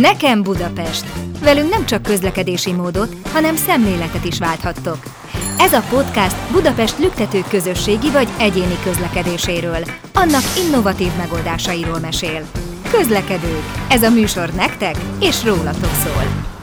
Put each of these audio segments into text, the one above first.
Nekem Budapest. Velünk nem csak közlekedési módot, hanem szemléletet is válthattok. Ez a podcast Budapest lüktető közösségi vagy egyéni közlekedéséről, annak innovatív megoldásairól mesél. Közlekedők. Ez a műsor nektek és rólatok szól.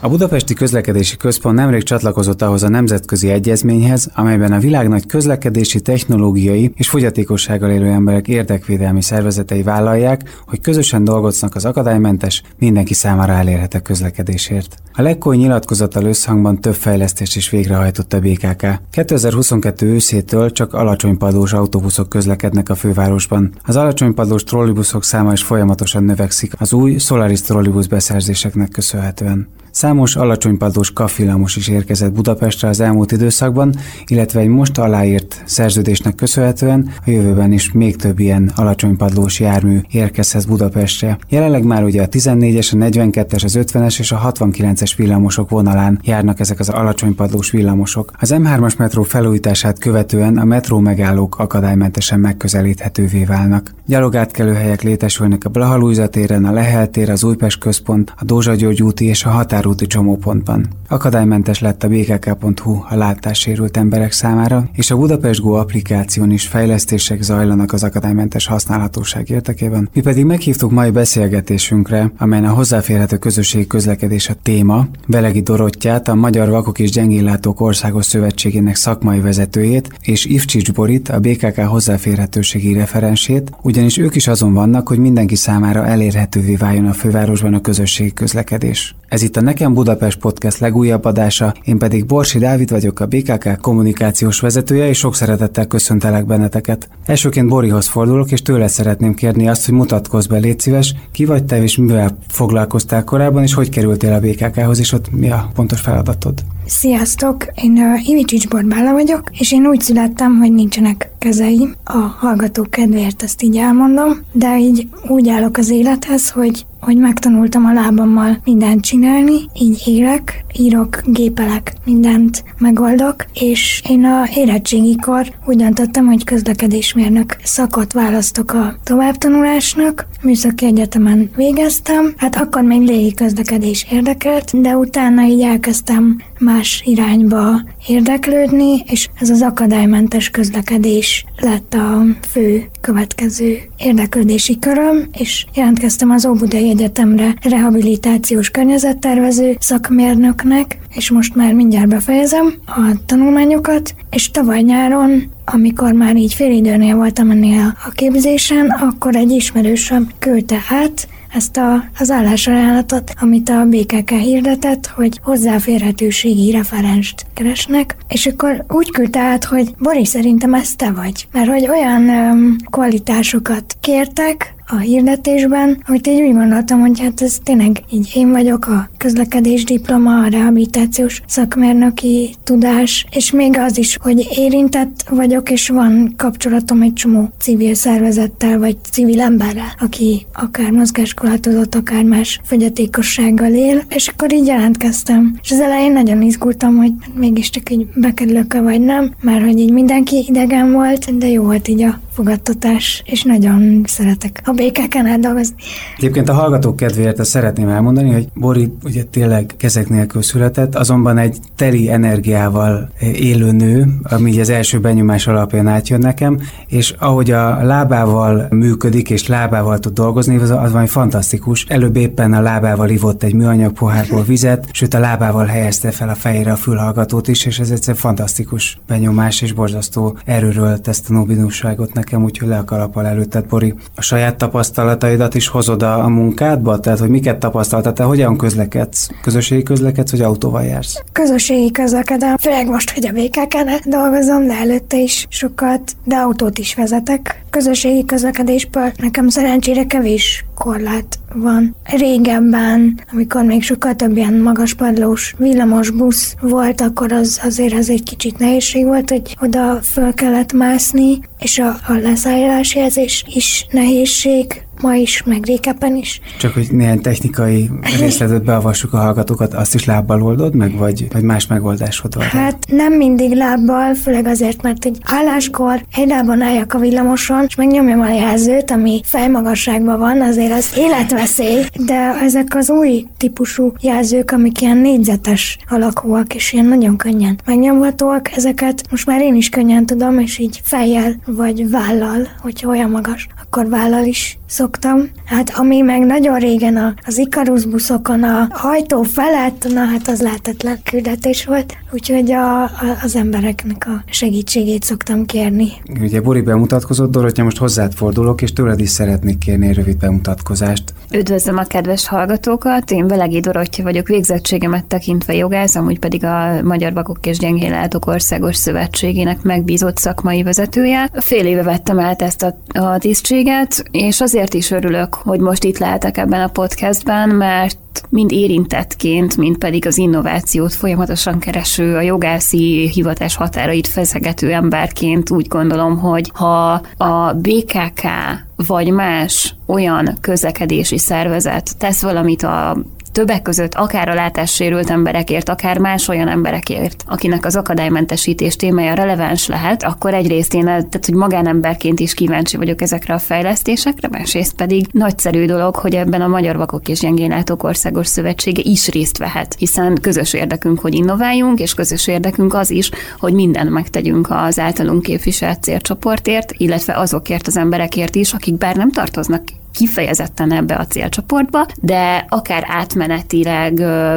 A Budapesti Közlekedési Központ nemrég csatlakozott ahhoz a nemzetközi egyezményhez, amelyben a világ nagy közlekedési, technológiai és fogyatékossággal élő emberek érdekvédelmi szervezetei vállalják, hogy közösen dolgoznak az akadálymentes, mindenki számára elérhető közlekedésért. A legkoly nyilatkozattal összhangban több fejlesztést is végrehajtott a BKK. 2022 őszétől csak alacsonypadlós autóbuszok közlekednek a fővárosban. Az alacsonypadlós trollibuszok száma is folyamatosan növekszik az új Solaris trollibusz beszerzéseknek köszönhetően. Számos alacsonypadlós kaffillamos is érkezett Budapestre az elmúlt időszakban, illetve egy most aláírt szerződésnek köszönhetően a jövőben is még több ilyen alacsonypadlós jármű érkezhet Budapestre. Jelenleg már ugye a 14-es, a 42-es, az 50-es és a 69-es villamosok vonalán járnak ezek az alacsonypadlós villamosok. Az M3-as metró felújítását követően a metró megállók akadálymentesen megközelíthetővé válnak. Gyalogátkelőhelyek létesülnek a Blaha téren, a Lehel tér, az Újpest központ, a Dózsa György úti és a Határ határúti csomópontban. Akadálymentes lett a bkk.hu a látássérült emberek számára, és a Budapest Go applikáción is fejlesztések zajlanak az akadálymentes használhatóság érdekében. Mi pedig meghívtuk mai beszélgetésünkre, amelyen a hozzáférhető közösségi közlekedés a téma, Belegi Dorottyát, a Magyar Vakok és Gyengéllátók Országos Szövetségének szakmai vezetőjét, és Ivcsics Borit, a BKK hozzáférhetőségi referensét, ugyanis ők is azon vannak, hogy mindenki számára elérhetővé váljon a fővárosban a közösségi közlekedés. Ez itt a Nekem Budapest Podcast legújabb adása, én pedig Borsi Dávid vagyok, a BKK kommunikációs vezetője, és sok szeretettel köszöntelek benneteket. Elsőként Borihoz fordulok, és tőle szeretném kérni azt, hogy mutatkozz be, légy szíves, ki vagy te, és mivel foglalkoztál korábban, és hogy kerültél a BKK-hoz, és ott mi a pontos feladatod? Sziasztok! Én uh, Ivicsics Borbála vagyok, és én úgy születtem, hogy nincsenek kezeim. A hallgatók kedvéért ezt így elmondom, de így úgy állok az élethez, hogy hogy megtanultam a lábammal mindent csinálni, így élek, írok, gépelek, mindent megoldok, és én a érettségikor úgy döntöttem, hogy közlekedésmérnök szakot választok a továbbtanulásnak, műszaki egyetemen végeztem, hát akkor még légi közlekedés érdekelt, de utána így elkezdtem más irányba érdeklődni, és ez az akadálymentes közlekedés lett a fő következő érdeklődési köröm, és jelentkeztem az Óbudai Egyetemre rehabilitációs környezettervező szakmérnöknek, és most már mindjárt befejezem a tanulmányokat, és tavaly nyáron, amikor már így félidőnél voltam ennél a képzésen, akkor egy ismerősöm küldte át ezt a, az állásajánlatot, amit a BKK hirdetett, hogy hozzáférhetőségi referenst keresnek, és akkor úgy küldte át, hogy Boris, szerintem ez te vagy. Mert hogy olyan öm, kvalitásokat kértek, a hirdetésben, hogy így úgy gondoltam, hogy hát ez tényleg így én vagyok a közlekedés diploma, a rehabilitációs szakmérnöki tudás, és még az is, hogy érintett vagyok, és van kapcsolatom egy csomó civil szervezettel, vagy civil emberrel, aki akár mozgáskorlátozott, akár más fogyatékossággal él, és akkor így jelentkeztem. És az elején nagyon izgultam, hogy mégiscsak így bekerülök-e vagy nem, mert hogy így mindenki idegen volt, de jó volt így a fogadtatás, és nagyon szeretek a békeken eldolgozni. Egyébként a hallgatók kedvéért azt szeretném elmondani, hogy Bori ugye tényleg kezek nélkül született, azonban egy teli energiával élő nő, ami az első benyomás alapján átjön nekem, és ahogy a lábával működik, és lábával tud dolgozni, az, az valami fantasztikus. Előbb éppen a lábával ivott egy műanyag pohárból vizet, sőt a lábával helyezte fel a fejére a fülhallgatót is, és ez egy fantasztikus benyomás, és borzasztó erőről tesz a nobinusságot nekem, úgyhogy le a kalappal előtted, Bori. A saját tapasztalataidat is hozod a, a munkádba? Tehát, hogy miket tapasztaltál? Te hogyan közlekedsz? Közösségi közlekedsz, vagy autóval jársz? Közösségi közlekedem, főleg most, hogy a BKK-n dolgozom, de előtte is sokat, de autót is vezetek. Közösségi közlekedésből nekem szerencsére kevés korlát van. Régebben, amikor még sokkal több ilyen magaspadlós villamos busz volt, akkor az azért az egy kicsit nehézség volt, hogy oda föl kellett mászni, és a, a leszállás jelzés is nehézség, ma is, meg régebben is. Csak hogy néhány technikai részletet beavassuk a hallgatókat, azt is lábbal oldod meg, vagy, vagy más megoldásod van? Hát nem mindig lábbal, főleg azért, mert egy álláskor egy lábon álljak a villamoson, és megnyomjam a jelzőt, ami fejmagasságban van, azért az életveszélyes veszély, de ezek az új típusú jelzők, amik ilyen négyzetes alakúak, és ilyen nagyon könnyen megnyomhatóak, ezeket most már én is könnyen tudom, és így fejjel vagy vállal, hogyha olyan magas, akkor vállal is szoktam. Hát ami meg nagyon régen a, az Ikarus buszokon a hajtó felett, na hát az lehetetlen küldetés volt, úgyhogy a, a, az embereknek a segítségét szoktam kérni. Ugye Bori bemutatkozott, Dorottya, most hozzád fordulok, és tőled is szeretnék kérni egy rövid bemutatkozást. Üdvözlöm a kedves hallgatókat, én Velegi Dorottya vagyok, végzettségemet tekintve jogász, amúgy pedig a Magyar Vakok és Gyengénlátók Országos Szövetségének megbízott szakmai vezetője. Fél éve vettem át ezt a, a tisztséget, és azért is örülök, hogy most itt lehetek ebben a podcastben, mert mind érintettként, mind pedig az innovációt folyamatosan kereső, a jogászi hivatás határait feszegető emberként úgy gondolom, hogy ha a BKK vagy más olyan közlekedési szervezet tesz valamit a többek között akár a látássérült emberekért, akár más olyan emberekért, akinek az akadálymentesítés témája releváns lehet, akkor egyrészt én, tehát hogy magánemberként is kíváncsi vagyok ezekre a fejlesztésekre, másrészt pedig nagyszerű dolog, hogy ebben a Magyar Vakok és Gyengénlátók Országos Szövetsége is részt vehet, hiszen közös érdekünk, hogy innováljunk, és közös érdekünk az is, hogy mindent megtegyünk az általunk képviselt célcsoportért, illetve azokért az emberekért is, akik bár nem tartoznak kifejezetten ebbe a célcsoportba, de akár átmenetileg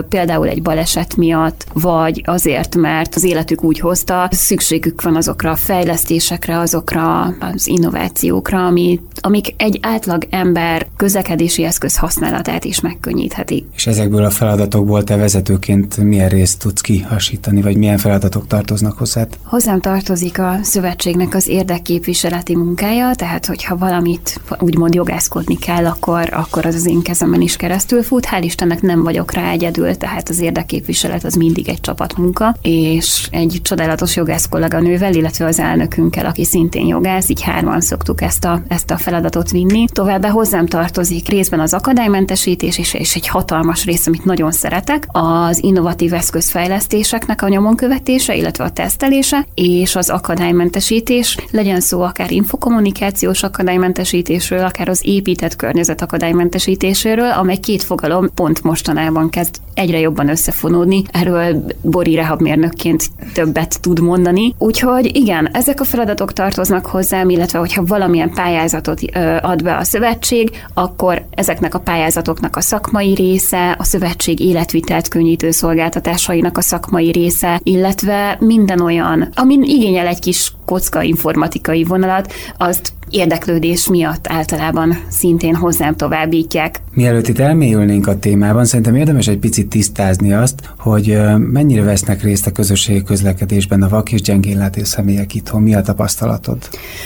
például egy baleset miatt, vagy azért, mert az életük úgy hozta, szükségük van azokra a fejlesztésekre, azokra az innovációkra, ami, amik egy átlag ember közlekedési eszköz használatát is megkönnyítheti. És ezekből a feladatokból te vezetőként milyen részt tudsz kihasítani, vagy milyen feladatok tartoznak hozzád? Hozzám tartozik a szövetségnek az érdekképviseleti munkája, tehát hogyha valamit úgymond jogászkodni látni kell, akkor, akkor az az én kezemben is keresztül fut. Hál' Istennek nem vagyok rá egyedül, tehát az érdekképviselet az mindig egy csapatmunka, és egy csodálatos jogász kolléganővel, illetve az elnökünkkel, aki szintén jogász, így hárman szoktuk ezt a, ezt a feladatot vinni. Továbbá hozzám tartozik részben az akadálymentesítés, és, és egy hatalmas rész, amit nagyon szeretek, az innovatív eszközfejlesztéseknek a nyomon követése, illetve a tesztelése, és az akadálymentesítés, legyen szó akár infokommunikációs akadálymentesítésről, akár az épít épített környezet akadálymentesítéséről, amely két fogalom pont mostanában kezd egyre jobban összefonódni. Erről Bori rehabmérnökként többet tud mondani. Úgyhogy igen, ezek a feladatok tartoznak hozzám, illetve hogyha valamilyen pályázatot ad be a szövetség, akkor ezeknek a pályázatoknak a szakmai része, a szövetség életvitelt könnyítő szolgáltatásainak a szakmai része, illetve minden olyan, amin igényel egy kis kocka informatikai vonalat, azt érdeklődés miatt általában szintén hozzám továbbítják. Mielőtt itt elmélyülnénk a témában, szerintem érdemes egy picit tisztázni azt, hogy mennyire vesznek részt a közösségi közlekedésben a vak és gyengénlátó személyek itthon. Mi a tapasztalatod?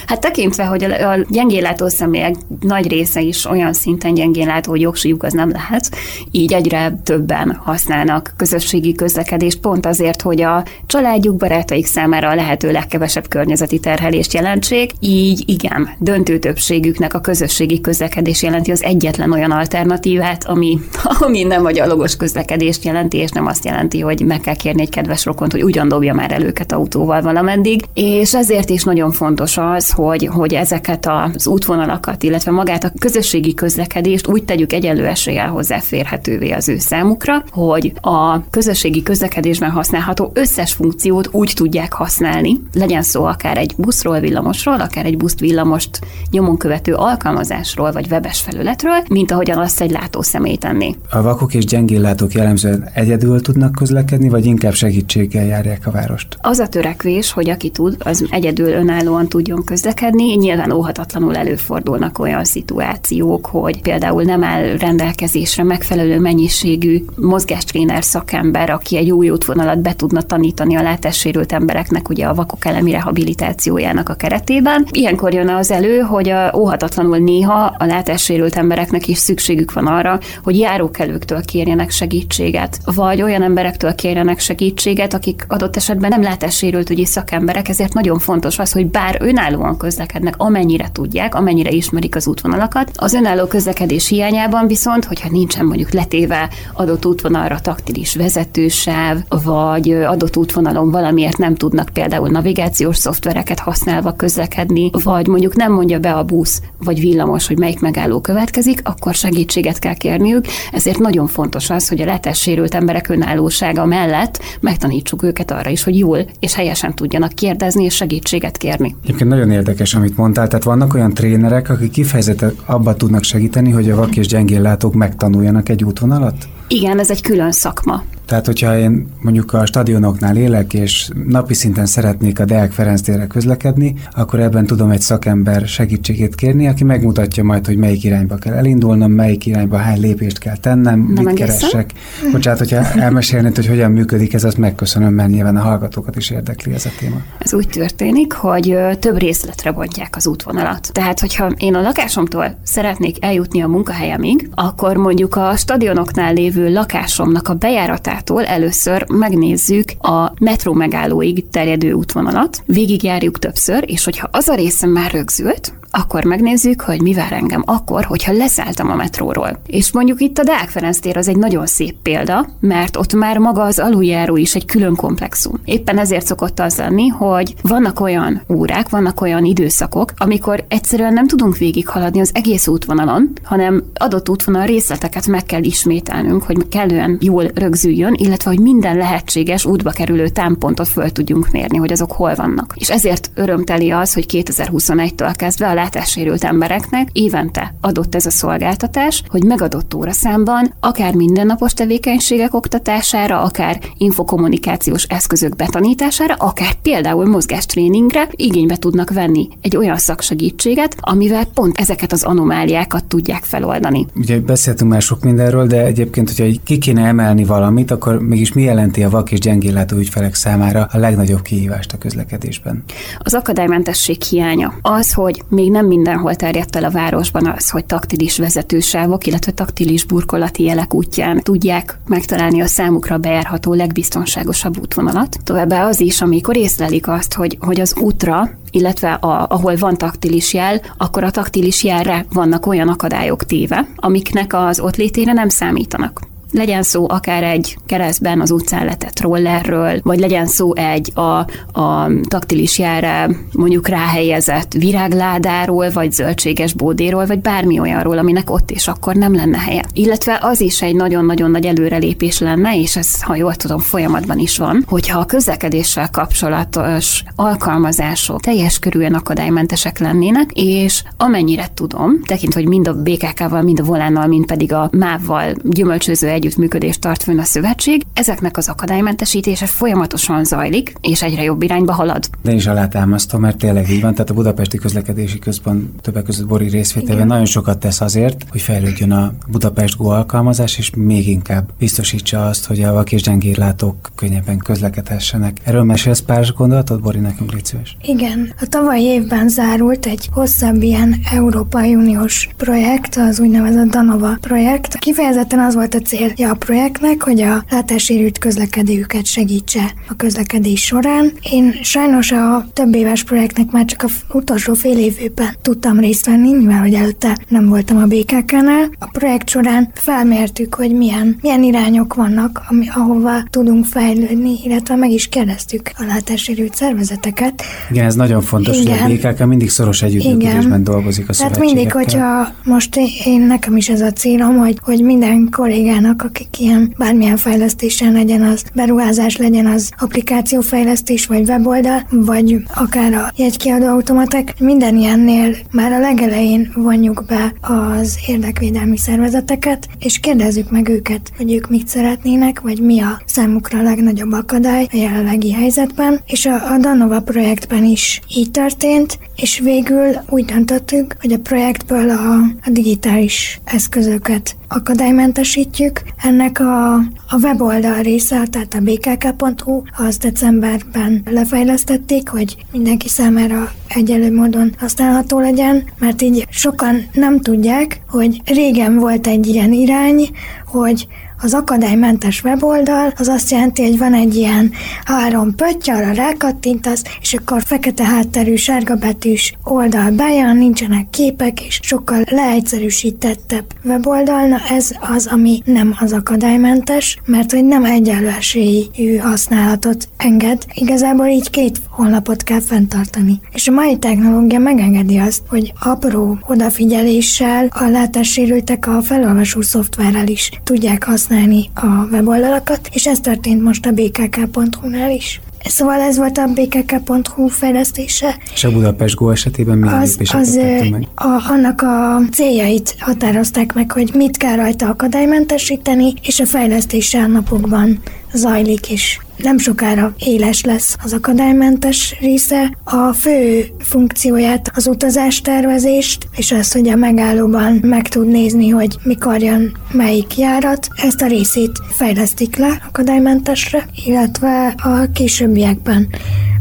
Hát tekintve, hogy a gyengénlátó személyek nagy része is olyan szinten gyengénlátó, hogy jogsúlyuk az nem lehet, így egyre többen használnak közösségi közlekedést, pont azért, hogy a családjuk, barátaik számára a lehető legkevesebb környezeti terhelést jelentsék, így igen, döntő többségüknek a közösségi közlekedés jelenti az egyetlen olyan alternatívát, ami, ami nem a gyalogos közlekedést jelenti, és nem azt jelenti, hogy meg kell kérni egy kedves rokont, hogy ugyan dobja már el őket autóval valameddig. És ezért is nagyon fontos az, hogy, hogy ezeket az útvonalakat, illetve magát a közösségi közlekedést úgy tegyük egyenlő eséllyel hozzáférhetővé az ő számukra, hogy a közösségi közlekedésben használható összes funkciót úgy tudják használni, legyen szó akár egy buszról, villamosról, akár egy buszt villamos most nyomon követő alkalmazásról vagy webes felületről, mint ahogyan azt egy látószemély tenni. A vakok és gyengéllátók jellemzően egyedül tudnak közlekedni, vagy inkább segítséggel járják a várost? Az a törekvés, hogy aki tud, az egyedül önállóan tudjon közlekedni. Nyilván óhatatlanul előfordulnak olyan szituációk, hogy például nem áll rendelkezésre megfelelő mennyiségű mozgástréner szakember, aki egy új útvonalat be tudna tanítani a látássérült embereknek ugye a vakok elemi rehabilitációjának a keretében. Ilyenkor jön az elő, hogy a, óhatatlanul néha a látássérült embereknek is szükségük van arra, hogy járókelőktől kérjenek segítséget, vagy olyan emberektől kérjenek segítséget, akik adott esetben nem látássérült ügyi szakemberek, ezért nagyon fontos az, hogy bár önállóan közlekednek, amennyire tudják, amennyire ismerik az útvonalakat, az önálló közlekedés hiányában viszont, hogyha nincsen mondjuk letéve adott útvonalra taktilis vezetősáv, vagy adott útvonalon valamiért nem tudnak például navigációs szoftvereket használva közlekedni, vagy mondjuk nem mondja be a busz vagy villamos, hogy melyik megálló következik, akkor segítséget kell kérniük, ezért nagyon fontos az, hogy a látássérült emberek önállósága mellett megtanítsuk őket arra is, hogy jól és helyesen tudjanak kérdezni és segítséget kérni. Egyébként nagyon érdekes, amit mondtál, tehát vannak olyan trénerek, akik kifejezetten abba tudnak segíteni, hogy a vak és gyengén látók megtanuljanak egy útvonalat? Igen, ez egy külön szakma. Tehát, hogyha én mondjuk a stadionoknál élek, és napi szinten szeretnék a Deák Ferenc térre közlekedni, akkor ebben tudom egy szakember segítségét kérni, aki megmutatja majd, hogy melyik irányba kell elindulnom, melyik irányba hány lépést kell tennem, Nem mit egészen? keresek. Bocsánat, hogyha elmesélnéd, hogy hogyan működik ez, azt megköszönöm, mert nyilván a hallgatókat is érdekli ez a téma. Ez úgy történik, hogy több részletre bontják az útvonalat. Tehát, hogyha én a lakásomtól szeretnék eljutni a munkahelyemig, akkor mondjuk a stadionoknál lévő lakásomnak a bejáratát megállótól először megnézzük a metró megállóig terjedő útvonalat, végigjárjuk többször, és hogyha az a része már rögzült, akkor megnézzük, hogy mi vár engem akkor, hogyha leszálltam a metróról. És mondjuk itt a Deák Ferenc tér az egy nagyon szép példa, mert ott már maga az aluljáró is egy külön komplexum. Éppen ezért szokott az lenni, hogy vannak olyan órák, vannak olyan időszakok, amikor egyszerűen nem tudunk végighaladni az egész útvonalon, hanem adott útvonal részleteket meg kell ismételnünk, hogy kellően jól rögzüljön, illetve hogy minden lehetséges útba kerülő támpontot föl tudjunk mérni, hogy azok hol vannak. És ezért örömteli az, hogy 2021-től kezdve a látássérült embereknek évente adott ez a szolgáltatás, hogy megadott óraszámban akár mindennapos tevékenységek oktatására, akár infokommunikációs eszközök betanítására, akár például mozgástréningre igénybe tudnak venni egy olyan szaksegítséget, amivel pont ezeket az anomáliákat tudják feloldani. Ugye beszéltünk már sok mindenről, de egyébként, hogyha ki kéne emelni valamit, akkor mégis mi jelenti a vak és gyengéllátó ügyfelek számára a legnagyobb kihívást a közlekedésben? Az akadálymentesség hiánya. Az, hogy még nem mindenhol terjedt el a városban az, hogy taktilis vezetősávok, illetve taktilis burkolati jelek útján tudják megtalálni a számukra bejárható legbiztonságosabb útvonalat. Továbbá az is, amikor észlelik azt, hogy, hogy az útra illetve a, ahol van taktilis jel, akkor a taktilis jelre vannak olyan akadályok téve, amiknek az ott létére nem számítanak legyen szó akár egy keresztben az utcán letett rollerről, vagy legyen szó egy a, a taktilis jelre mondjuk ráhelyezett virágládáról, vagy zöldséges bódéról, vagy bármi olyanról, aminek ott és akkor nem lenne helye. Illetve az is egy nagyon-nagyon nagy előrelépés lenne, és ez, ha jól tudom, folyamatban is van, hogyha a közlekedéssel kapcsolatos alkalmazások teljes körűen akadálymentesek lennének, és amennyire tudom, tekintve, hogy mind a BKK-val, mind a volánnal, mind pedig a MÁV-val gyümölcsöző egy együttműködést tart fönn a szövetség. Ezeknek az akadálymentesítése folyamatosan zajlik, és egyre jobb irányba halad. De is alátámasztom, mert tényleg így van. Tehát a Budapesti Közlekedési Központ többek között Bori részvételben nagyon sokat tesz azért, hogy fejlődjön a Budapest Go alkalmazás, és még inkább biztosítsa azt, hogy a vak és gyengérlátók könnyebben közlekedhessenek. Erről mesélsz pár gondolatot, Bori, nekünk légy szíves. Igen. A tavalyi évben zárult egy hosszabb ilyen Európai Uniós projekt, az úgynevezett Danova projekt. Kifejezetten az volt a cél, célja a projektnek, hogy a látássérült közlekedőket segítse a közlekedés során. Én sajnos a több éves projektnek már csak a utolsó fél évben tudtam részt venni, mivel hogy előtte nem voltam a BKK-nál. A projekt során felmértük, hogy milyen, milyen irányok vannak, ami, ahova tudunk fejlődni, illetve meg is kérdeztük a látássérült szervezeteket. Igen, ez nagyon fontos, Igen. hogy a BKK mindig szoros együttműködésben dolgozik a Tehát mindig, hogyha most én, nekem is ez a célom, hogy, hogy minden kollégának akik ilyen bármilyen fejlesztésen legyen az beruházás, legyen az applikációfejlesztés, vagy weboldal, vagy akár a jegykiadó automatek. Minden ilyennél már a legelején vonjuk be az érdekvédelmi szervezeteket, és kérdezzük meg őket, hogy ők mit szeretnének, vagy mi a számukra a legnagyobb akadály a jelenlegi helyzetben. És a, a Danova projektben is így történt, és végül úgy döntöttük, hogy a projektből a, a digitális eszközöket akadálymentesítjük. Ennek a, a weboldal része, tehát a bkk.hu, az decemberben lefejlesztették, hogy mindenki számára egyelő módon használható legyen, mert így sokan nem tudják, hogy régen volt egy ilyen irány, hogy Az akadálymentes weboldal az azt jelenti, hogy van egy ilyen három pötty, arra rákattintasz, és akkor fekete hátterű, sárga betűs oldal bejön, nincsenek képek, és sokkal leegyszerűsítettebb weboldal. Na ez az, ami nem az akadálymentes, mert hogy nem egyenlő esélyű használatot enged. Igazából így két honlapot kell fenntartani. És a mai technológia megengedi azt, hogy apró odafigyeléssel a látássérültek a felolvasó szoftverrel is tudják használni a weboldalakat, és ez történt most a bkk.hu-nál is. Szóval ez volt a bkk.hu fejlesztése. És a Budapest Go esetében milyen az, az meg? A, annak a céljait határozták meg, hogy mit kell rajta akadálymentesíteni, és a fejlesztése a napokban zajlik, és nem sokára éles lesz az akadálymentes része. A fő funkcióját az utazástervezést, és az, hogy a megállóban meg tud nézni, hogy mikor jön melyik járat. Ezt a részét fejlesztik le akadálymentesre, illetve a későbbiekben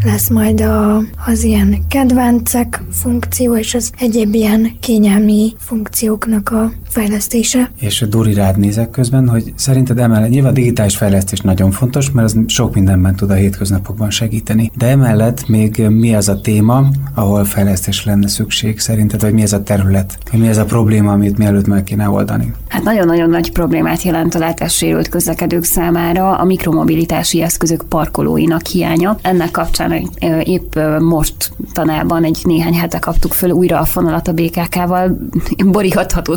lesz majd a, az ilyen kedvencek funkció, és az egyéb ilyen kényelmi funkcióknak a fejlesztése. És Dori rád nézek közben, hogy szerinted emellett nyilván a digitális fejlesztés nagyon fontos, mert az sok mindenben tud a hétköznapokban segíteni. De emellett még mi az a téma, ahol fejlesztés lenne szükség szerinted, vagy mi ez a terület, vagy mi ez a probléma, amit mielőtt meg kéne oldani? Hát nagyon-nagyon nagy problémát jelent a látássérült közlekedők számára a mikromobilitási eszközök parkolóinak hiánya. Ennek kapcsán épp most tanában egy néhány hete kaptuk föl újra a fonalat a BKK-val, Bori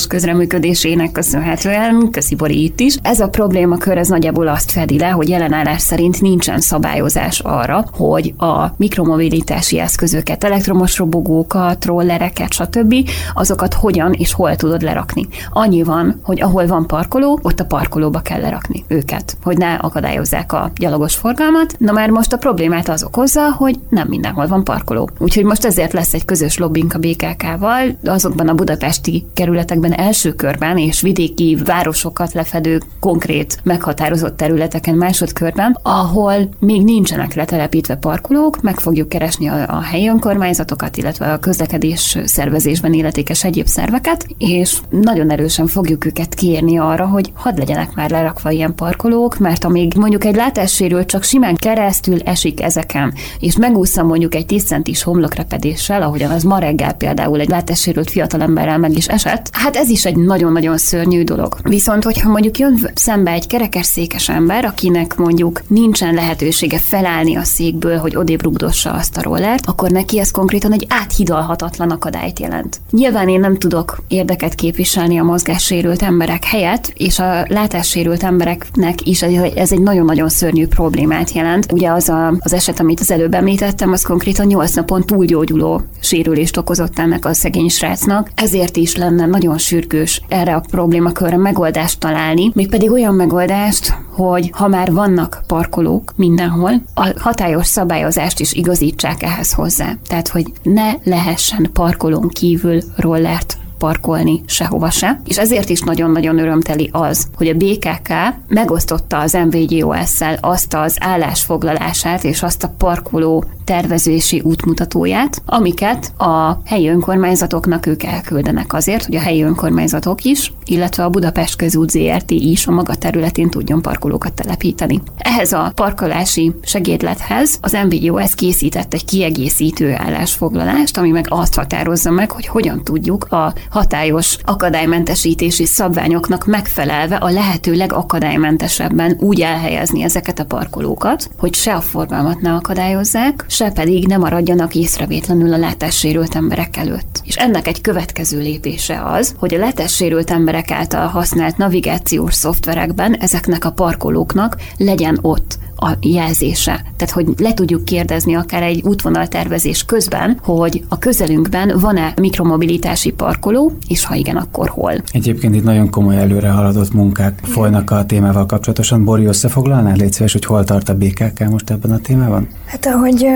közreműködésének köszönhetően, köszi Bori itt is. Ez a problémakör ez nagyjából azt fedi le, hogy jelenállás szerint nincsen szabályozás arra, hogy a mikromobilitási eszközöket, elektromos robogókat, rollereket, stb. azokat hogyan és hol tudod lerakni. Annyi van, hogy ahol van parkoló, ott a parkolóba kell lerakni őket, hogy ne akadályozzák a gyalogos forgalmat. Na már most a problémát az okozza, hogy nem mindenhol van parkoló. Úgyhogy most ezért lesz egy közös lobbink a BKK-val, azokban a budapesti kerületekben első körben és vidéki városokat lefedő konkrét meghatározott területeken másodkörben, ahol még nincsenek letelepítve parkolók, meg fogjuk keresni a, a helyi önkormányzatokat, illetve a közlekedés szervezésben illetékes egyéb szerveket, és nagyon erősen fogjuk őket kérni arra, hogy hadd legyenek már lerakva ilyen parkolók, mert amíg mondjuk egy látássérült csak simán keresztül esik ezeken, és megúszza mondjuk egy 10 centis homlokrepedéssel, ahogyan az ma reggel például egy látássérült fiatalemberrel meg is esett, hát ez is egy nagyon-nagyon szörnyű dolog. Viszont, hogyha mondjuk jön szembe egy kerekesszékes ember, akinek mondjuk nincsen lehetősége felállni a székből, hogy odébb azt a rollert, akkor neki ez konkrétan egy áthidalhatatlan akadályt jelent. Nyilván én nem tudok érdeket képviselni a mozgássérült emberek helyett, és a látássérült embereknek is ez egy nagyon-nagyon szörnyű problémát jelent. Ugye az a, az eset, amit az előbb említettem, az konkrétan 8 napon túlgyógyuló sérülést okozott ennek a szegény srácnak. Ezért is lenne nagyon sürgős erre a problémakörre megoldást találni, mégpedig olyan megoldást, hogy ha már vannak parkolók mindenhol, a hatályos szabályozást is igazítsák ehhez hozzá. Tehát, hogy ne lehessen parkolón kívül rollert parkolni sehova se. És ezért is nagyon-nagyon örömteli az, hogy a BKK megosztotta az MVGOS-szel azt az állásfoglalását és azt a parkoló tervezési útmutatóját, amiket a helyi önkormányzatoknak ők elküldenek azért, hogy a helyi önkormányzatok is, illetve a Budapest közút ZRT is a maga területén tudjon parkolókat telepíteni. Ehhez a parkolási segédlethez az MVGOS készített egy kiegészítő állásfoglalást, ami meg azt határozza meg, hogy hogyan tudjuk a hatályos akadálymentesítési szabványoknak megfelelve a lehető legakadálymentesebben úgy elhelyezni ezeket a parkolókat, hogy se a forgalmat ne akadályozzák, se pedig ne maradjanak észrevétlenül a látássérült emberek előtt. És ennek egy következő lépése az, hogy a látássérült emberek által használt navigációs szoftverekben ezeknek a parkolóknak legyen ott a jelzése. Tehát, hogy le tudjuk kérdezni akár egy útvonaltervezés közben, hogy a közelünkben van-e mikromobilitási parkoló, és ha igen, akkor hol. Egyébként itt nagyon komoly előre haladott munkák folynak a témával kapcsolatosan. Bori, összefoglalnád? Légy szíves, hogy hol tart a BKK most ebben a témában? Hát ahogy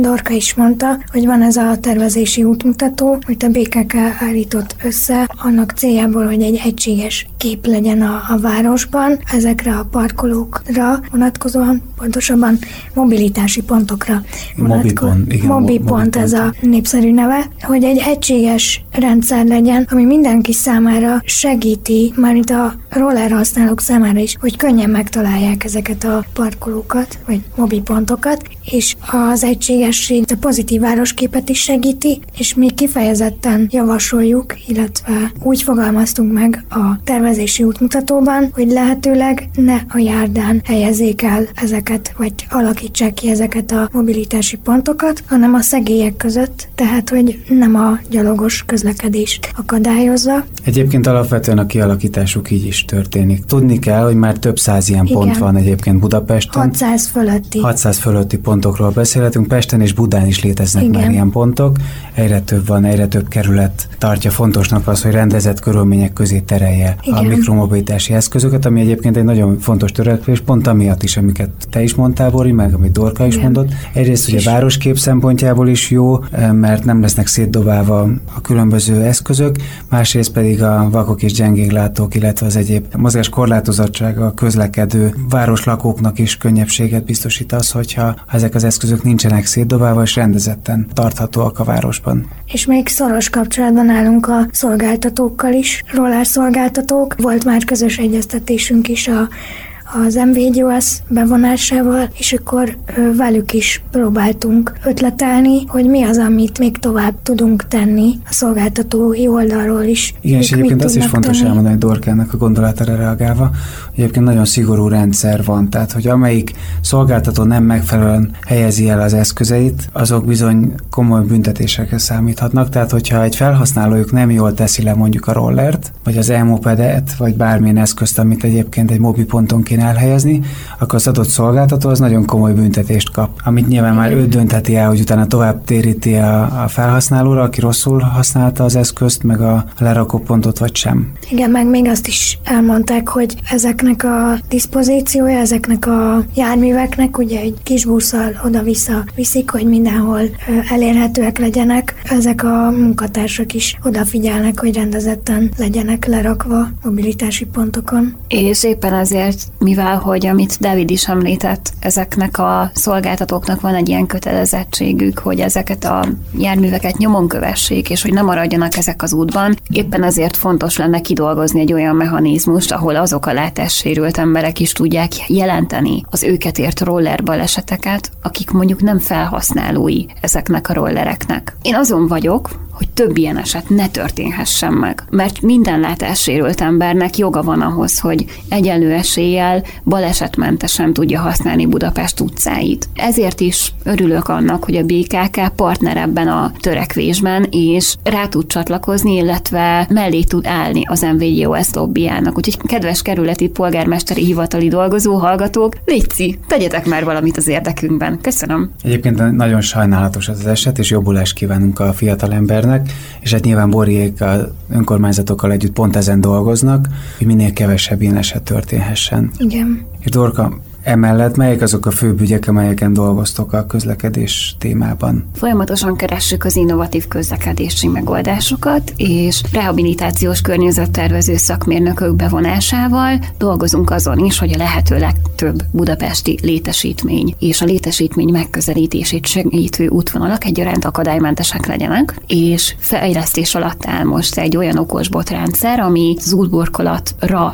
Dorka is mondta, hogy van ez a tervezési útmutató, hogy a BKK állított össze annak céljából, hogy egy egységes kép legyen a, a városban, ezekre a parkolókra vonatkozóan, pontosabban mobilitási pontokra vonatkozóan. Mobipont, igen, Mobipont ez a népszerű neve, hogy egy egységes rendszer legyen, ami mindenki számára segíti, mármint a roller használók számára is, hogy könnyen megtalálják ezeket a parkolókat, vagy mobi pontokat, és az egységesség a pozitív városképet is segíti, és mi kifejezetten javasoljuk, illetve úgy fogalmaztunk meg a tervezési útmutatóban, hogy lehetőleg ne a járdán helyezzék el ezeket, vagy alakítsák ki ezeket a mobilitási pontokat, hanem a szegélyek között, tehát hogy nem a gyalogos közlekedést akadályozza. Egyébként alapvetően a kialakításuk így is történik. Tudni kell, hogy már több száz ilyen Igen. pont van egyébként Budapesten. 600 fölötti. 600 fölötti pontokról beszélhetünk. Pesten és Budán is léteznek Igen. már ilyen pontok. Egyre több van, egyre több kerület tartja fontosnak az, hogy rendezett körülmények közé terelje Igen. a mikromobilitási eszközöket, ami egyébként egy nagyon fontos törekvés, pont amiatt is, amiket te is mondtál, Bori, meg amit Dorka is Igen. mondott. Egyrészt a városkép szempontjából is jó, eh, mert nem lesznek szétdobálva a különböző eszközök, másrészt pedig a vakok és gyengéglátók, illetve az egyéb mozgás korlátozottsága a közlekedő városlakóknak is könnyebbséget biztosít az, hogyha ezek az eszközök nincsenek szétdobálva és rendezetten tarthatóak a városban. És még szoros kapcsolatban állunk a szolgáltatókkal is, roller szolgáltatók. Volt már közös egyeztetésünk is a az MVGOS bevonásával, és akkor velük is próbáltunk ötletelni, hogy mi az, amit még tovább tudunk tenni a szolgáltatói oldalról is. Igen, és egyébként az is fontos tenni. elmondani Dorkának a gondolatára reagálva, egyébként nagyon szigorú rendszer van, tehát hogy amelyik szolgáltató nem megfelelően helyezi el az eszközeit, azok bizony komoly büntetésekre számíthatnak, tehát hogyha egy felhasználójuk nem jól teszi le mondjuk a rollert, vagy az elmopedet, vagy bármilyen eszközt, amit egyébként egy mobilponton kéne helyén elhelyezni, akkor az adott szolgáltató az nagyon komoly büntetést kap, amit nyilván már ő döntheti el, hogy utána tovább téríti a, a felhasználóra, aki rosszul használta az eszközt, meg a lerakópontot, vagy sem. Igen, meg még azt is elmondták, hogy ezeknek a diszpozíciója, ezeknek a járműveknek ugye egy kis busszal oda-vissza viszik, hogy mindenhol elérhetőek legyenek. Ezek a munkatársak is odafigyelnek, hogy rendezetten legyenek lerakva mobilitási pontokon. És éppen ezért mi mivel hogy amit David is említett, ezeknek a szolgáltatóknak van egy ilyen kötelezettségük, hogy ezeket a járműveket nyomon kövessék, és hogy nem maradjanak ezek az útban. Éppen ezért fontos lenne kidolgozni egy olyan mechanizmust, ahol azok a látássérült emberek is tudják jelenteni az őket ért roller baleseteket, akik mondjuk nem felhasználói ezeknek a rollereknek. Én azon vagyok, hogy több ilyen eset ne történhessen meg. Mert minden látássérült embernek joga van ahhoz, hogy egyenlő eséllyel balesetmentesen tudja használni Budapest utcáit. Ezért is örülök annak, hogy a BKK partner ebben a törekvésben, és rá tud csatlakozni, illetve mellé tud állni az MVGOS lobbyának. Úgyhogy kedves kerületi polgármesteri hivatali dolgozó, hallgatók, légy tegyetek már valamit az érdekünkben. Köszönöm. Egyébként nagyon sajnálatos az eset, és jobbulást kívánunk a fiatal embernek, és hát nyilván Boriék a önkormányzatokkal együtt pont ezen dolgoznak, hogy minél kevesebb ilyen eset történhessen. Igen. És Dorka, Emellett melyek azok a főbb ügyek, amelyeken dolgoztok a közlekedés témában? Folyamatosan keressük az innovatív közlekedési megoldásokat, és rehabilitációs környezettervező szakmérnökök bevonásával dolgozunk azon is, hogy a lehető legtöbb budapesti létesítmény és a létesítmény megközelítését segítő útvonalak egyaránt akadálymentesek legyenek, és fejlesztés alatt áll most egy olyan okos botrendszer, ami az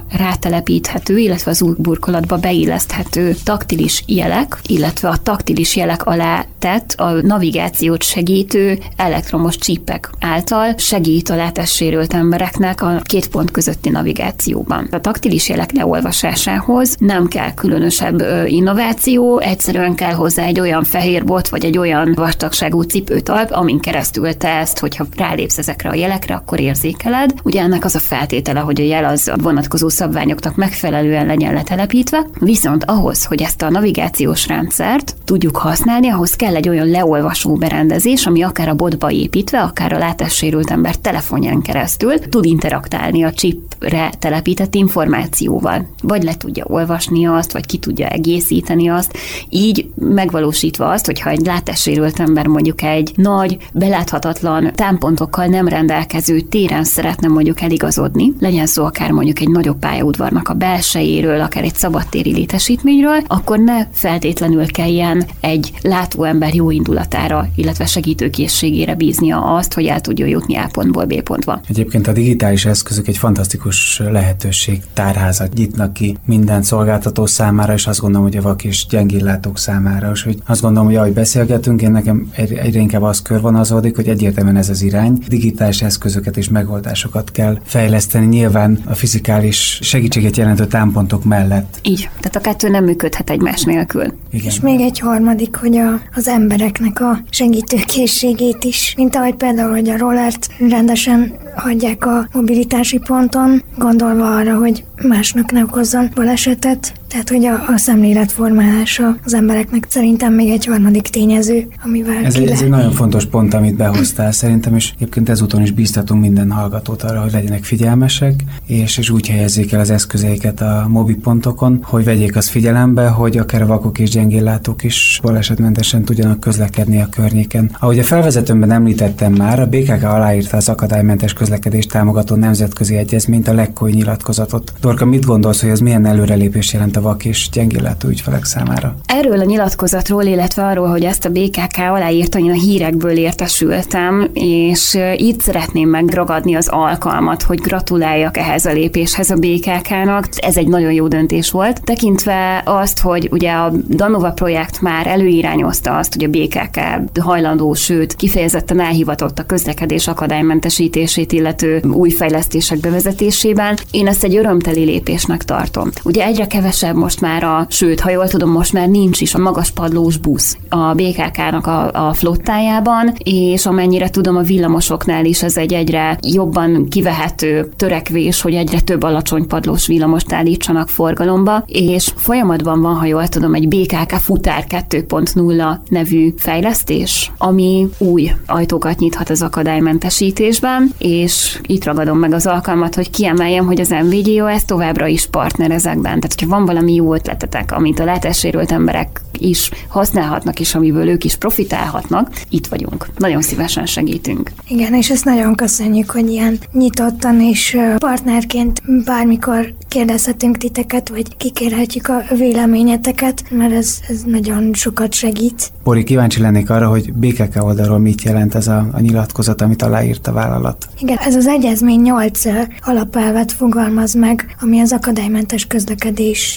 rátelepíthető, illetve az útburkolatba beilleszthető elérhető taktilis jelek, illetve a taktilis jelek alá tett a navigációt segítő elektromos csípek által segít a látássérült embereknek a két pont közötti navigációban. A taktilis jelek leolvasásához nem kell különösebb innováció, egyszerűen kell hozzá egy olyan fehér bot, vagy egy olyan vastagságú cipőtalp, amin keresztül te ezt, hogyha rálépsz ezekre a jelekre, akkor érzékeled. Ugye ennek az a feltétele, hogy a jel az a vonatkozó szabványoknak megfelelően legyen letelepítve, viszont ahhoz, ahhoz, hogy ezt a navigációs rendszert tudjuk használni, ahhoz kell egy olyan leolvasó berendezés, ami akár a botba építve, akár a látássérült ember telefonján keresztül tud interaktálni a chipre telepített információval. Vagy le tudja olvasni azt, vagy ki tudja egészíteni azt, így megvalósítva azt, hogyha egy látássérült ember mondjuk egy nagy, beláthatatlan támpontokkal nem rendelkező téren szeretne mondjuk eligazodni, legyen szó akár mondjuk egy nagyobb pályaudvarnak a belsejéről, akár egy szabadtéri létesítmény, egészségügyről, akkor ne feltétlenül kelljen egy látóember jó indulatára, illetve segítőkészségére bíznia azt, hogy el tudjon jutni A pontból B pontba. Egyébként a digitális eszközök egy fantasztikus lehetőség, tárházat nyitnak ki minden szolgáltató számára, és azt gondolom, hogy a vak és gyengéllátók számára is. Hogy azt gondolom, hogy ahogy beszélgetünk, én nekem egyre inkább az körvonalazódik, hogy egyértelműen ez az irány. Digitális eszközöket és megoldásokat kell fejleszteni, nyilván a fizikális segítséget jelentő támpontok mellett. Így, tehát a kettő nem működhet egymás nélkül. Igen. És még egy harmadik, hogy a, az embereknek a segítőkészségét is, mint ahogy például, hogy a rollert rendesen hagyják a mobilitási ponton, gondolva arra, hogy másnak ne okozzon balesetet, tehát, hogy a, a szemléletformálása az embereknek szerintem még egy harmadik tényező, amivel ez, egy, ez egy nagyon fontos pont, amit behoztál szerintem, és egyébként ezúton is bíztatunk minden hallgatót arra, hogy legyenek figyelmesek, és, és úgy helyezzék el az eszközeiket a mobipontokon, hogy vegyék azt figyelembe, hogy akár vakok és gyengéllátók is balesetmentesen tudjanak közlekedni a környéken. Ahogy a felvezetőmben említettem már, a BKK aláírta az akadálymentes közlekedést támogató nemzetközi egyezményt, a lekkói nyilatkozatot. Dorka, mit gondolsz, hogy ez milyen előrelépés jelent a vak és gyengéllátó ügyfelek számára? Erről a nyilatkozatról, illetve arról, hogy ezt a BKK aláírta, én a hírekből értesültem, és itt szeretném megragadni az alkalmat, hogy gratuláljak ehhez a lépéshez a BKK-nak. Ez egy nagyon jó döntés volt, tekintve azt, hogy ugye a Danova projekt már előirányozta azt, hogy a BKK hajlandó, sőt kifejezetten elhivatott a közlekedés akadálymentesítését illető új fejlesztések bevezetésében. Én ezt egy örömteli lépésnek tartom. Ugye egyre kevesebb most már a, sőt, ha jól tudom, most már nincs is a magas padlós busz a BKK-nak a, a flottájában, és amennyire tudom, a villamosoknál is ez egy egyre jobban kivehető törekvés, hogy egyre több alacsony padlós villamost állítsanak forgalomba, és folyamatban van, ha jól tudom, egy BKK Futár 2.0 nevű fejlesztés, ami új ajtókat nyithat az akadálymentesítésben, és itt ragadom meg az alkalmat, hogy kiemeljem, hogy az MVGO ez továbbra is partner ezekben. Tehát, hogyha van valami jó ötletetek, amit a látássérült emberek is használhatnak, és amiből ők is profitálhatnak, itt vagyunk. Nagyon szívesen segítünk. Igen, és ezt nagyon köszönjük, hogy ilyen nyitottan és partnerként bármikor kérdezhetünk titeket, vagy kikérhetjük a véleményeteket, mert ez, ez nagyon sokat segít. Bori, kíváncsi lennék arra, hogy BKK oldalról mit jelent ez a, a nyilatkozat, amit aláírt a vállalat. Igen, ez az egyezmény nyolc alapelvet fogalmaz meg, ami az akadálymentes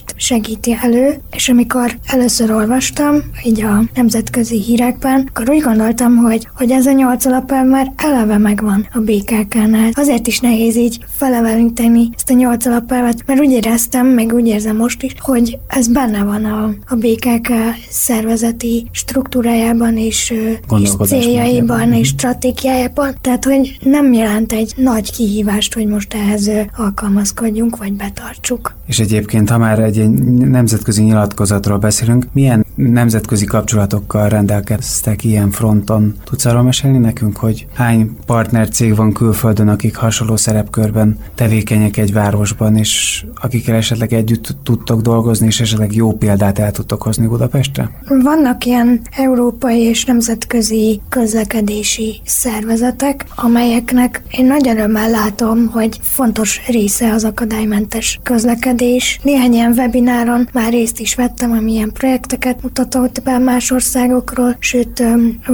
közlekedést segíti elő, és amikor először olvastam, így a nemzetközi hírekben, akkor úgy gondoltam, hogy, hogy ez a nyolc alapelv már eleve megvan a BKK-nál. Azért is nehéz így felevelinteni ezt a nyolc alapelvet, mert úgy éreztem, meg úgy érzem most is, hogy ez benne van a, a BKK szervezeti struktúrájában és, és céljaiban és stratégiájában. Tehát, hogy nem jelent egy nagy kihívást, hogy most ehhez alkalmazkodjunk, vagy betartsuk. És egyébként, ha már egy nemzetközi nyilatkozatról beszélünk, milyen nemzetközi kapcsolatokkal rendelkeztek ilyen fronton? Tudsz arról mesélni nekünk, hogy hány partner cég van külföldön, akik hasonló szerepkörben tevékenyek egy városban, és akikkel esetleg együtt tudtok dolgozni, és esetleg jó példát el tudtok hozni Budapestre? Vannak ilyen európai és nemzetközi közlekedési szervezetek, amelyeknek én nagy örömmel látom, hogy fontos része az akadálymentes közlekedés. Néhány ilyen webináron már részt is vettem, amilyen projekteket mutatott be más országokról, sőt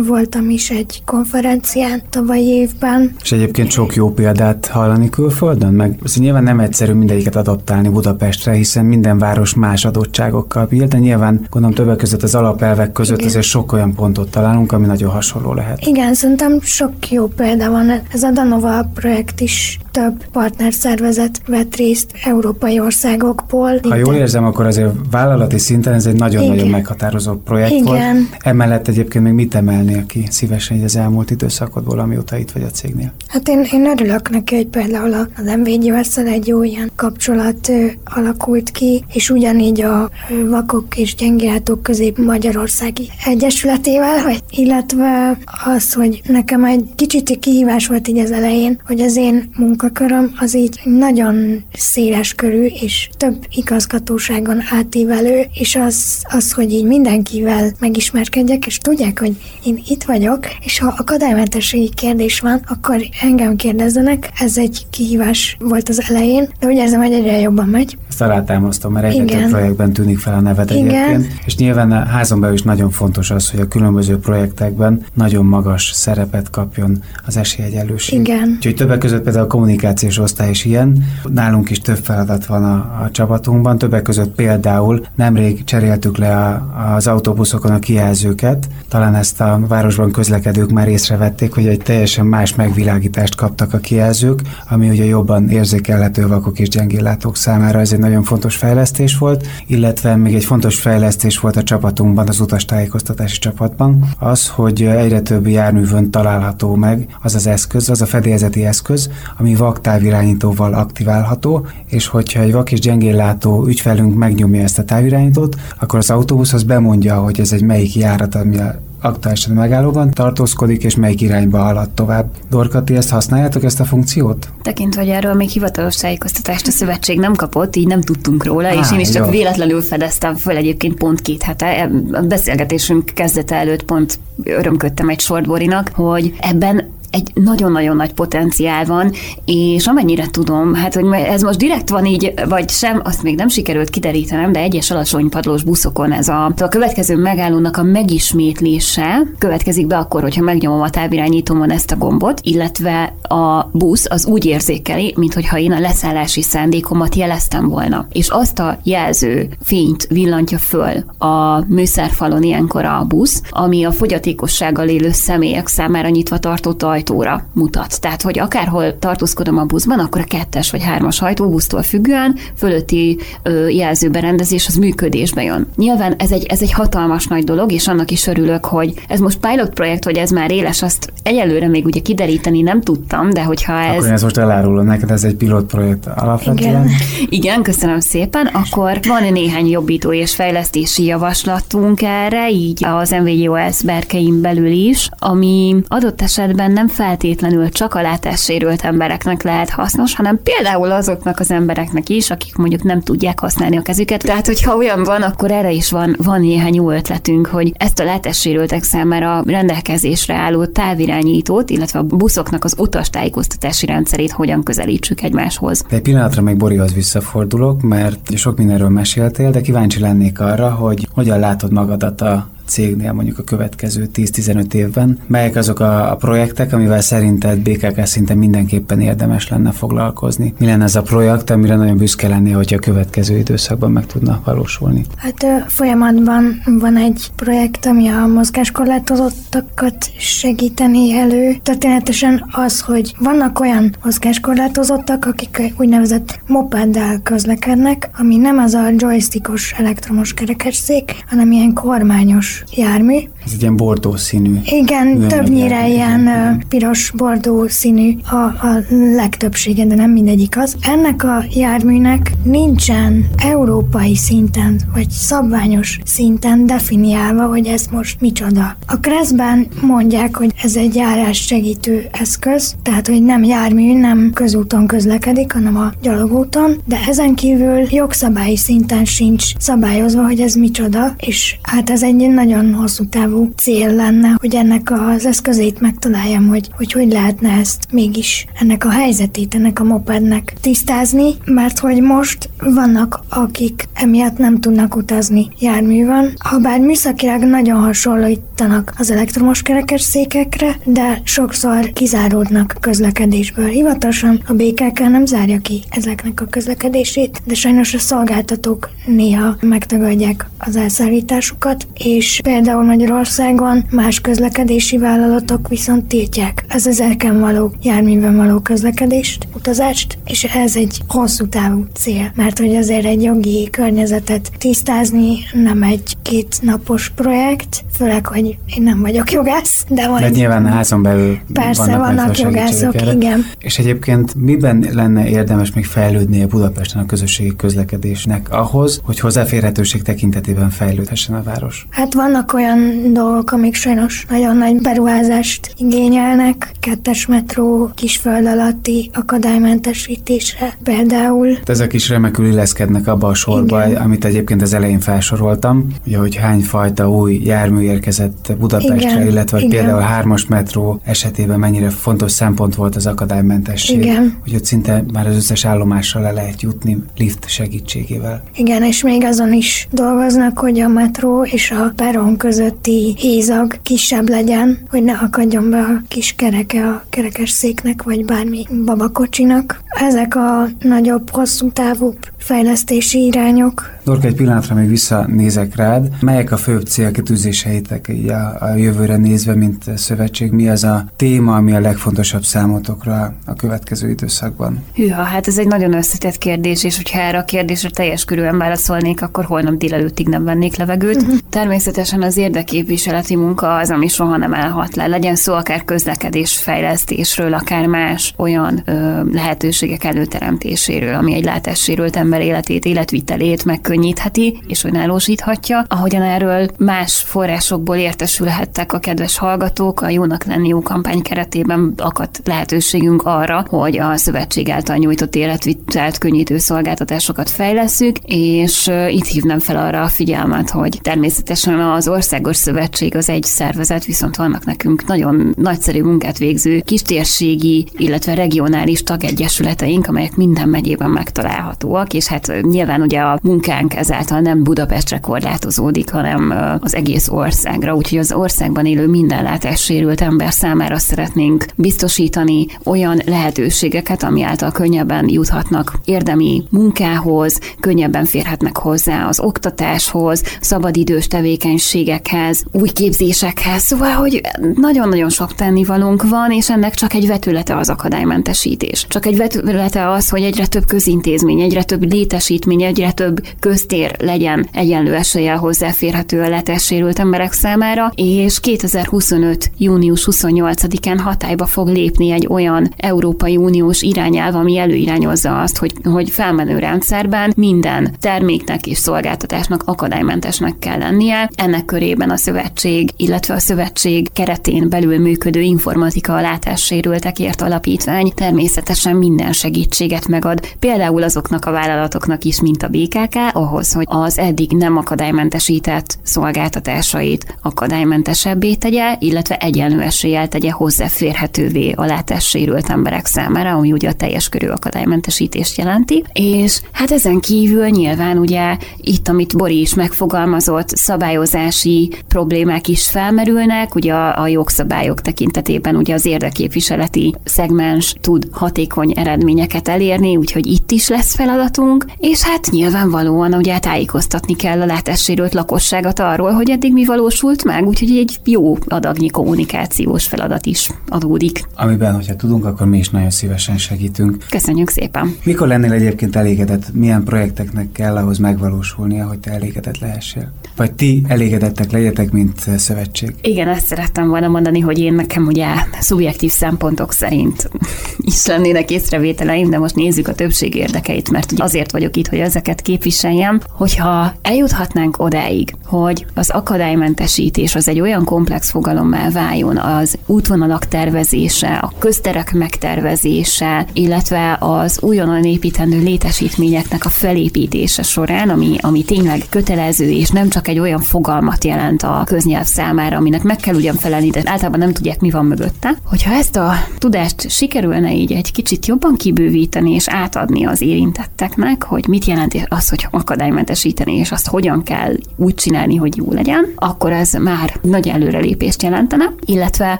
voltam is egy konferencián tavaly évben. És egyébként sok jó példát hallani külföldön, meg nyilván nem egyszerű mindegyiket adaptálni Budapestre, hiszen minden város más adottságokkal bír, de nyilván gondolom többek között az alapelvek között Igen. azért sok olyan pontot találunk, ami nagyon hasonló lehet. Igen, szerintem sok jó példa van. Ez a Danova projekt is több partnerszervezet vett részt európai országokból. Ha jól érzem, akkor azért vállalati szinten ez egy nagyon-nagyon meghatározó projekt Igen. volt. Emellett egyébként még mit emelnél ki szívesen az elmúlt időszakodból, amióta itt vagy a cégnél? Hát én, én örülök neki, hogy például az mvg egy jó ilyen kapcsolat ö, alakult ki, és ugyanígy a Vakok és Gyengélátók Közép Magyarországi Egyesületével, hogy, illetve az, hogy nekem egy kicsit kihívás volt így az elején, hogy az én munka munkaköröm az így nagyon széles körű és több igazgatóságon átívelő, és az, az, hogy így mindenkivel megismerkedjek, és tudják, hogy én itt vagyok, és ha akadálymentességi kérdés van, akkor engem kérdezzenek. Ez egy kihívás volt az elején, de úgy érzem, hogy egyre jobban megy. Ezt alátámasztom, mert egyre több projektben tűnik fel a neved Igen. egyébként. És nyilván a házon belül is nagyon fontos az, hogy a különböző projektekben nagyon magas szerepet kapjon az esélyegyenlőség. Igen. Úgyhogy többek között például a kommunikációs osztály is ilyen. Nálunk is több feladat van a, a csapatunkban, többek között például nemrég cseréltük le a, az autóbuszokon a kijelzőket. Talán ezt a városban közlekedők már észrevették, hogy egy teljesen más megvilágítást kaptak a kijelzők, ami ugye jobban érzékelhető vakok és gyengéllátók számára. Ez egy nagyon fontos fejlesztés volt, illetve még egy fontos fejlesztés volt a csapatunkban, az utastájékoztatási csapatban, az, hogy egyre több járművön található meg az az eszköz, az a fedélzeti eszköz, ami vaktávirányítóval aktiválható, és hogyha egy vak és gyengéllátó ügyfelünk megnyomja ezt a távirányítót, akkor az autóbusz az bemondja, hogy ez egy melyik járat, ami a aktuálisan megállóban tartózkodik, és melyik irányba halad tovább. Dorka, ti ezt használjátok, ezt a funkciót? Tekintve, hogy erről még hivatalos tájékoztatást a szövetség nem kapott, így nem tudtunk róla, Á, és én is csak jó. véletlenül fedeztem föl egyébként pont két hete. A beszélgetésünk kezdete előtt pont örömködtem egy sortborinak, hogy ebben egy nagyon-nagyon nagy potenciál van, és amennyire tudom, hát hogy ez most direkt van így, vagy sem, azt még nem sikerült kiderítenem, de egyes alacsony padlós buszokon ez a, a következő megállónak a megismétlése következik be akkor, hogyha megnyomom a távirányítómon ezt a gombot, illetve a busz az úgy érzékeli, mintha én a leszállási szándékomat jeleztem volna. És azt a jelző fényt villantja föl a műszerfalon ilyenkor a busz, ami a fogyatékossággal élő személyek számára nyitva tartott ajtó ajtóra mutat. Tehát, hogy akárhol tartózkodom a buszban, akkor a kettes vagy hármas ajtóbusztól függően fölötti ö, jelzőberendezés az működésbe jön. Nyilván ez egy, ez egy hatalmas nagy dolog, és annak is örülök, hogy ez most pilot projekt, hogy ez már éles, azt egyelőre még ugye kideríteni nem tudtam, de hogyha ez... Akkor ez most elárulom neked, ez egy pilot projekt alapvetően. Igen. Igen, köszönöm szépen. Akkor van néhány jobbító és fejlesztési javaslatunk erre, így az MVGOS berkeim belül is, ami adott esetben nem feltétlenül csak a látássérült embereknek lehet hasznos, hanem például azoknak az embereknek is, akik mondjuk nem tudják használni a kezüket. Tehát, hogyha olyan van, akkor erre is van, van néhány jó ötletünk, hogy ezt a látássérültek számára rendelkezésre álló távirányítót, illetve a buszoknak az utastájékoztatási rendszerét hogyan közelítsük egymáshoz. De egy pillanatra még Borihoz visszafordulok, mert sok mindenről meséltél, de kíváncsi lennék arra, hogy hogyan látod magadat a cégnél mondjuk a következő 10-15 évben? Melyek azok a, a projektek, amivel szerinted BKK szinten mindenképpen érdemes lenne foglalkozni? Mi lenne ez a projekt, amire nagyon büszke lennél, hogyha a következő időszakban meg tudna valósulni? Hát folyamatban van egy projekt, ami a mozgáskorlátozottakat segíteni elő. Történetesen az, hogy vannak olyan mozgáskorlátozottak, akik úgynevezett mopeddel közlekednek, ami nem az a joystickos elektromos kerekesszék, hanem ilyen kormányos jármű. Ez egy ilyen bordó színű. Igen, többnyire ilyen piros bordó színű a, a legtöbbsége, de nem mindegyik az. Ennek a járműnek nincsen európai szinten, vagy szabványos szinten definiálva, hogy ez most micsoda. A Kreszben mondják, hogy ez egy járás segítő eszköz, tehát hogy nem jármű, nem közúton közlekedik, hanem a gyalogúton, de ezen kívül jogszabályi szinten sincs szabályozva, hogy ez micsoda, és hát ez egy nagyon hosszú távú cél lenne, hogy ennek az eszközét megtaláljam, hogy hogy, hogy lehetne ezt mégis ennek a helyzetét, ennek a mopednek tisztázni, mert hogy most vannak, akik emiatt nem tudnak utazni járművön, ha bár műszakilag nagyon hasonlítanak az elektromos kerekesszékekre, de sokszor kizáródnak közlekedésből. Hivatalosan a BKK nem zárja ki ezeknek a közlekedését, de sajnos a szolgáltatók néha megtagadják az elszállításukat, és például Magyarországon más közlekedési vállalatok viszont tiltják az ezerken való járműben való közlekedést, utazást, és ez egy hosszú távú cél, mert hogy azért egy jogi környezetet tisztázni nem egy két napos projekt, főleg, hogy én nem vagyok jogász, de majd... De nyilván házon belül Persze, vannak, vannak jogászok, erre. igen. És egyébként miben lenne érdemes még fejlődni a Budapesten a közösségi közlekedésnek ahhoz, hogy hozzáférhetőség tekintetében fejlődhessen a város? Hát vannak olyan dolgok, amik sajnos nagyon nagy beruházást igényelnek. Kettes metró, kisföld alatti akadálymentesítése például. Ezek is remekül illeszkednek abba a sorba, Igen. amit egyébként az elején felsoroltam, ugye, hogy hány fajta új jármű érkezett Budapestre, Igen. illetve Igen. például a hármas metró esetében mennyire fontos szempont volt az akadálymentesség. Igen. Hogy ott szinte már az összes állomással le lehet jutni lift segítségével. Igen, és még azon is dolgoznak, hogy a metró és a peron közötti hézag kisebb legyen, hogy ne akadjon be a kis kereke a kerekes széknek, vagy bármi babakocsinak. Ezek a nagyobb, hosszú távú fejlesztési irányok. Dorka, egy pillanatra még visszanézek rád. Melyek a főbb célkitűzéseitek a, a jövőre nézve, mint szövetség? Mi az a téma, ami a legfontosabb számotokra a következő időszakban? Hűha, hát ez egy nagyon összetett kérdés, és hogyha erre a kérdésre teljes körülön válaszolnék, akkor holnap délelőttig nem vennék levegőt. Uh-huh. Természetesen az érdekképviseleti munka az, ami soha nem állhat le. Legyen szó akár közlekedés fejlesztésről, akár más olyan ö, lehetőségek előteremtéséről, ami egy látássérült ember életét, életvitelét megkönnyítheti és önállósíthatja. Ahogyan erről más forrásokból értesülhettek a kedves hallgatók, a Jónak lenni jó kampány keretében akadt lehetőségünk arra, hogy a szövetség által nyújtott életvitelt könnyítő szolgáltatásokat fejleszünk, és itt hívnám fel arra a figyelmet, hogy természetesen az Országos Szövetség az egy szervezet, viszont vannak nekünk nagyon nagyszerű munkát végző kistérségi, illetve regionális tagegyesületeink, amelyek minden megyében megtalálhatóak, és hát nyilván ugye a munkánk ezáltal nem Budapestre korlátozódik, hanem az egész országra, úgyhogy az országban élő minden látássérült ember számára szeretnénk biztosítani olyan lehetőségeket, ami által könnyebben juthatnak érdemi munkához, könnyebben férhetnek hozzá az oktatáshoz, szabadidős tevékenységekhez, új képzésekhez, szóval, hogy nagyon-nagyon sok tennivalónk van, és ennek csak egy vetülete az akadálymentesítés. Csak egy vetülete az, hogy egyre több közintézmény, egyre több létesítmény, egyre több köztér legyen egyenlő eséllyel hozzáférhető a letessérült emberek számára, és 2025. június 28-án hatályba fog lépni egy olyan Európai Uniós irányelv, ami előirányozza azt, hogy, hogy felmenő rendszerben minden terméknek és szolgáltatásnak akadálymentesnek kell lennie. Ennek körében a szövetség, illetve a szövetség keretén belül működő informatika a látássérültekért alapítvány természetesen minden segítséget megad, például azoknak a vállalatoknak is, mint a BKK, ahhoz, hogy az eddig nem akadálymentesített szolgáltatásait akadálymentesebbé tegye, illetve egyenlő eséllyel tegye hozzáférhetővé a látássérült emberek számára, ami ugye a teljes körű akadálymentesítést jelenti. És hát ezen kívül nyilván ugye itt, amit Bori is megfogalmazott, szabályozási problémák is felmerülnek, ugye a, a jogszabályok tekintetében ugye az érdeképviseleti szegmens tud hatékony eredményeket elérni, úgyhogy itt is lesz feladatunk, és hát nyilvánvalóan ugye tájékoztatni kell a látássérült lakosságot arról, hogy eddig mi valósult meg, úgyhogy egy jó adagnyi kommunikációs feladat is adódik. Amiben, hogyha tudunk, akkor mi is nagyon szívesen segítünk. Köszönjük szépen! Mikor lennél egyébként elégedett? Milyen projekteknek kell ahhoz megvalósulnia, hogy te elégedett lehessél? Vagy ti elégedettek legyetek, mint szövetség? Igen, ezt szerettem volna mondani, hogy én nekem ugye szubjektív szempontok szerint is lennének észrevételeim, de most nézzük a többség érdekeit, mert ugye azért vagyok itt, hogy ezeket képviseljem, hogyha eljuthatnánk odáig, hogy az akadálymentesítés az egy olyan komplex fogalommá váljon, az útvonalak tervezése, a közterek megtervezése, illetve az újonnan építendő létesítményeknek a felépítése során, ami, ami tényleg kötelező, és nem csak egy olyan fogalmat jelent a köznyelv számára, aminek meg kell ugyan felelni, de általában nem tudják, mi van mögötte. Hogyha ezt a tudást sikerülne így egy kicsit jobban kibővíteni és átadni az érintetteknek, hogy mit jelent az, hogy akadálymentesíteni, és azt hogyan kell úgy csinálni, hogy jó legyen, akkor ez már nagy előrelépést jelentene, illetve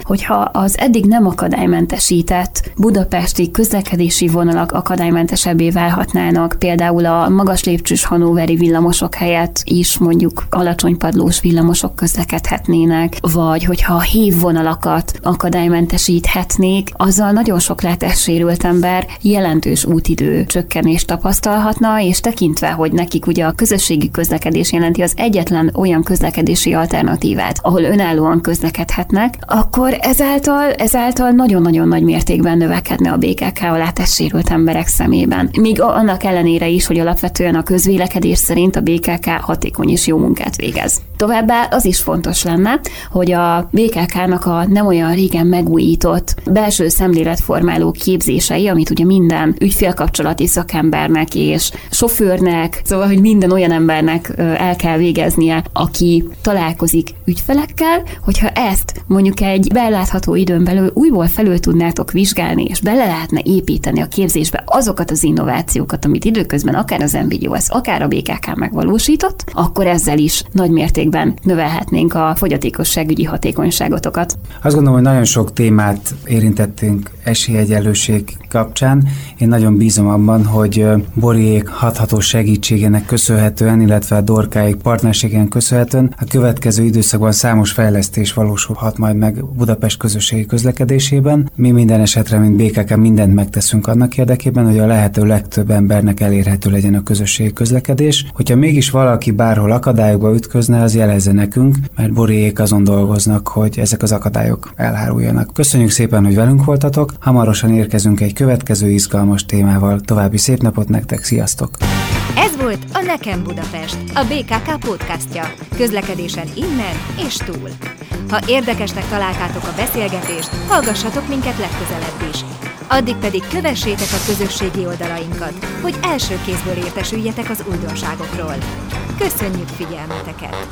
hogyha az eddig nem akadálymentesített budapesti közlekedési vonalak akadálymentesebbé válhatnának, például a magas lépcsős hanoveri villamosok helyett is mondjuk alacsony padlós villamosok közlekedhetnének, vagy hogyha a hívvonalakat akadálymentesíthetnék, azzal nagyon sok látássérült ember jelentős útidő csökkenést tapasztal, tapasztalhatna, és tekintve, hogy nekik ugye a közösségi közlekedés jelenti az egyetlen olyan közlekedési alternatívát, ahol önállóan közlekedhetnek, akkor ezáltal, ezáltal nagyon-nagyon nagy mértékben növekedne a BKK a látássérült emberek szemében. Míg annak ellenére is, hogy alapvetően a közvélekedés szerint a BKK hatékony és jó munkát végez. Továbbá az is fontos lenne, hogy a BKK-nak a nem olyan régen megújított belső szemléletformáló képzései, amit ugye minden ügyfélkapcsolati szakembernek és sofőrnek, szóval, hogy minden olyan embernek el kell végeznie, aki találkozik ügyfelekkel, hogyha ezt mondjuk egy belátható időn belül újból felül tudnátok vizsgálni, és bele lehetne építeni a képzésbe azokat az innovációkat, amit időközben akár az NVIDIOS, akár a BKK megvalósított, akkor ezzel is nagy mértékben növelhetnénk a fogyatékosságügyi hatékonyságotokat. Azt gondolom, hogy nagyon sok témát érintettünk esélyegyelőség kapcsán. Én nagyon bízom abban, hogy Boriék hatható segítségének köszönhetően, illetve a Dorkáik partnerségen köszönhetően a következő időszakban számos fejlesztés valósulhat majd meg Budapest közösségi közlekedésében. Mi minden esetre, mint BKK mindent megteszünk annak érdekében, hogy a lehető legtöbb embernek elérhető legyen a közösségi közlekedés. Hogyha mégis valaki bárhol akadályokba ütközne, az jelezze nekünk, mert Boriék azon dolgoznak, hogy ezek az akadályok elháruljanak. Köszönjük szépen, hogy velünk voltatok. Hamarosan érkezünk egy következő izgalmas témával. További szép napot nektek, sziasztok! Ez volt a Nekem Budapest, a BKK podcastja. Közlekedésen innen és túl. Ha érdekesnek találtátok a beszélgetést, hallgassatok minket legközelebb is. Addig pedig kövessétek a közösségi oldalainkat, hogy első kézből értesüljetek az újdonságokról. Köszönjük figyelmeteket!